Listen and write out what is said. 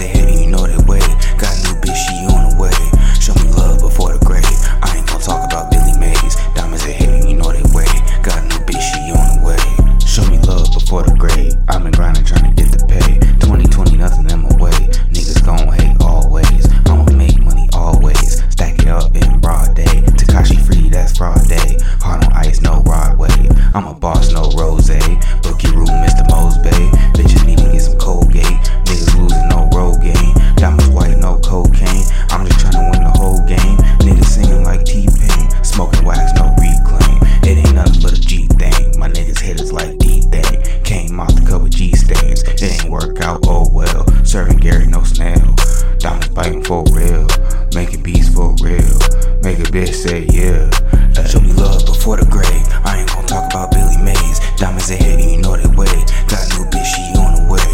in. work out, oh well. Serving Gary, no snail. Diamonds biting for real. Making beats for real. Make a bitch say yeah. Hey. Show me love before the grave. I ain't gon' talk about Billy Mays. Diamonds ahead, you know they way. Got new bitch, she on the way.